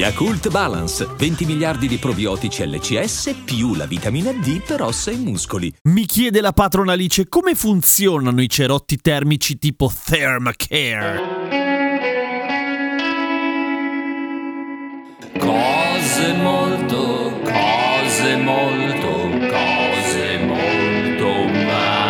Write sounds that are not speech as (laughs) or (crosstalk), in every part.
Yakult Balance, 20 miliardi di probiotici LCS più la vitamina D per ossa e muscoli. Mi chiede la patronalice come funzionano i cerotti termici tipo Thermacare. Cose molto, cose molto, cose molto umane.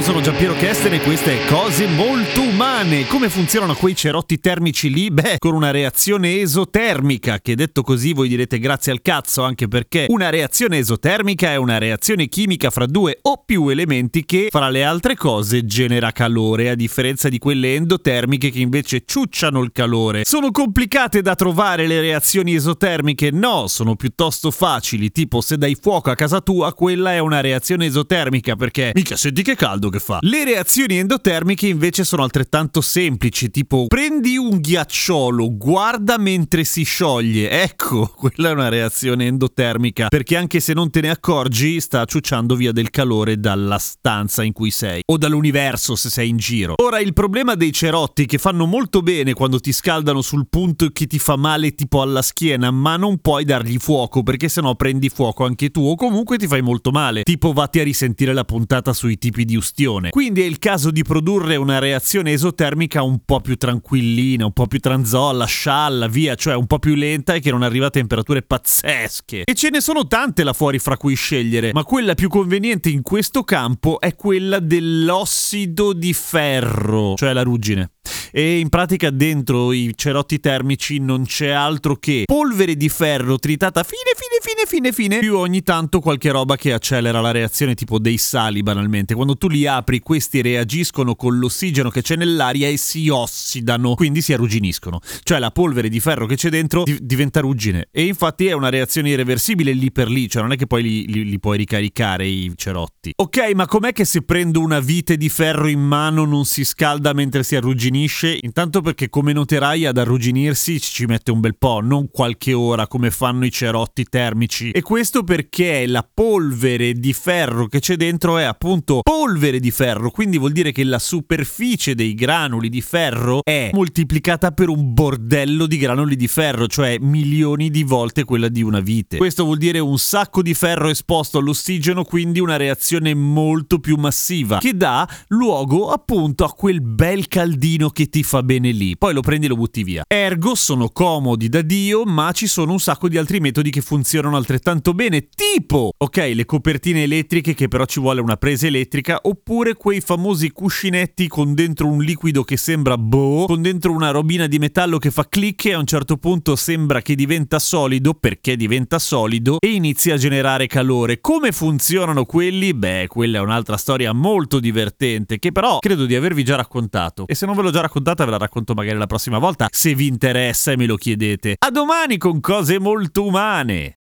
Ciao, sono Giampiero Kesten e queste cose molto umane. Come funzionano quei cerotti termici lì? Beh, con una reazione esotermica, che detto così voi direte grazie al cazzo, anche perché una reazione esotermica è una reazione chimica fra due o più elementi che, fra le altre cose, genera calore, a differenza di quelle endotermiche che invece ciucciano il calore. Sono complicate da trovare le reazioni esotermiche? No, sono piuttosto facili, tipo se dai fuoco a casa tua, quella è una reazione esotermica, perché mica senti che caldo che fa. Le reazioni endotermiche invece sono altrettanto semplici, tipo prendi un ghiacciolo, guarda mentre si scioglie. Ecco, (laughs) quella è una reazione endotermica, perché anche se non te ne accorgi, sta ciucciando via del calore dalla stanza in cui sei o dall'universo se sei in giro. Ora il problema dei cerotti che fanno molto bene quando ti scaldano sul punto che ti fa male tipo alla schiena, ma non puoi dargli fuoco perché sennò prendi fuoco anche tu o comunque ti fai molto male. Tipo vatti a risentire la puntata sui tipi di ustione. Quindi è il caso di produrre una reazione esotermica un po' più tranquillina, un po' più tranzolla, scialla, via, cioè un po' più lenta e che non arriva a temperature pazzesche. E ce ne sono tante là fuori fra cui scegliere, ma quella più conveniente in questo campo è quella dell'ossido di ferro, cioè la ruggine e in pratica dentro i cerotti termici non c'è altro che polvere di ferro tritata fine fine fine fine fine più ogni tanto qualche roba che accelera la reazione tipo dei sali banalmente. Quando tu li apri questi reagiscono con l'ossigeno che c'è nell'aria e si ossidano quindi si arrugginiscono. Cioè la polvere di ferro che c'è dentro di- diventa ruggine. E infatti è una reazione irreversibile lì per lì cioè non è che poi li, li- li puoi ricaricare i cerotti. Ok ma com'è che se prendo una vite di ferro in mano non si scalda mentre si arrugginisce intanto perché come noterai ad arrugginirsi ci mette un bel po', non qualche ora come fanno i cerotti termici. E questo perché la polvere di ferro che c'è dentro è appunto polvere di ferro, quindi vuol dire che la superficie dei granuli di ferro è moltiplicata per un bordello di granuli di ferro, cioè milioni di volte quella di una vite. Questo vuol dire un sacco di ferro esposto all'ossigeno, quindi una reazione molto più massiva, che dà luogo appunto a quel bel caldino che ti fa bene lì, poi lo prendi e lo butti via. Ergo sono comodi da Dio, ma ci sono un sacco di altri metodi che funzionano altrettanto bene, tipo, ok, le copertine elettriche che però ci vuole una presa elettrica, oppure quei famosi cuscinetti con dentro un liquido che sembra boh, con dentro una robina di metallo che fa click e a un certo punto sembra che diventa solido perché diventa solido e inizia a generare calore. Come funzionano quelli? Beh, quella è un'altra storia molto divertente che però credo di avervi già raccontato. E se non ve l'ho già raccontata ve la racconto magari la prossima volta se vi interessa e me lo chiedete. A domani con cose molto umane.